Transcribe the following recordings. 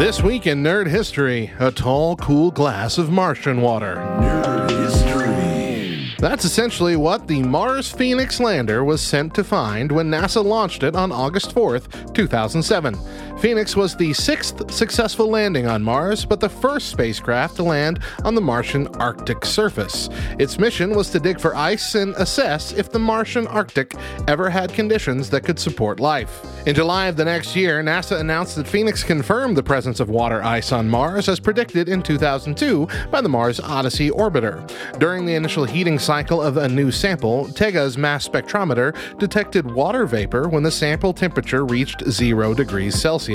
This week in Nerd History, a tall, cool glass of Martian water. Nerd history. That's essentially what the Mars Phoenix lander was sent to find when NASA launched it on August 4th, 2007. Phoenix was the sixth successful landing on Mars, but the first spacecraft to land on the Martian Arctic surface. Its mission was to dig for ice and assess if the Martian Arctic ever had conditions that could support life. In July of the next year, NASA announced that Phoenix confirmed the presence of water ice on Mars as predicted in 2002 by the Mars Odyssey orbiter. During the initial heating cycle of a new sample, TEGA's mass spectrometer detected water vapor when the sample temperature reached 0 degrees Celsius.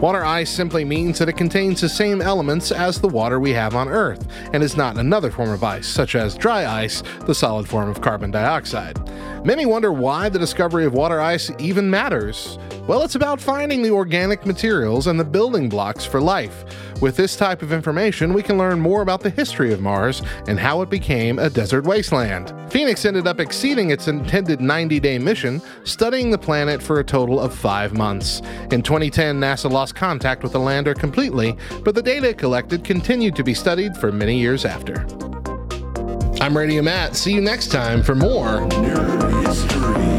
Water ice simply means that it contains the same elements as the water we have on Earth and is not another form of ice, such as dry ice, the solid form of carbon dioxide. Many wonder why the discovery of water ice even matters. Well, it's about finding the organic materials and the building blocks for life. With this type of information, we can learn more about the history of Mars and how it became a desert wasteland. Phoenix ended up exceeding its intended 90 day mission, studying the planet for a total of five months. In 2010, NASA lost contact with the lander completely, but the data collected continued to be studied for many years after. I'm Radio Matt. See you next time for more Nerd history.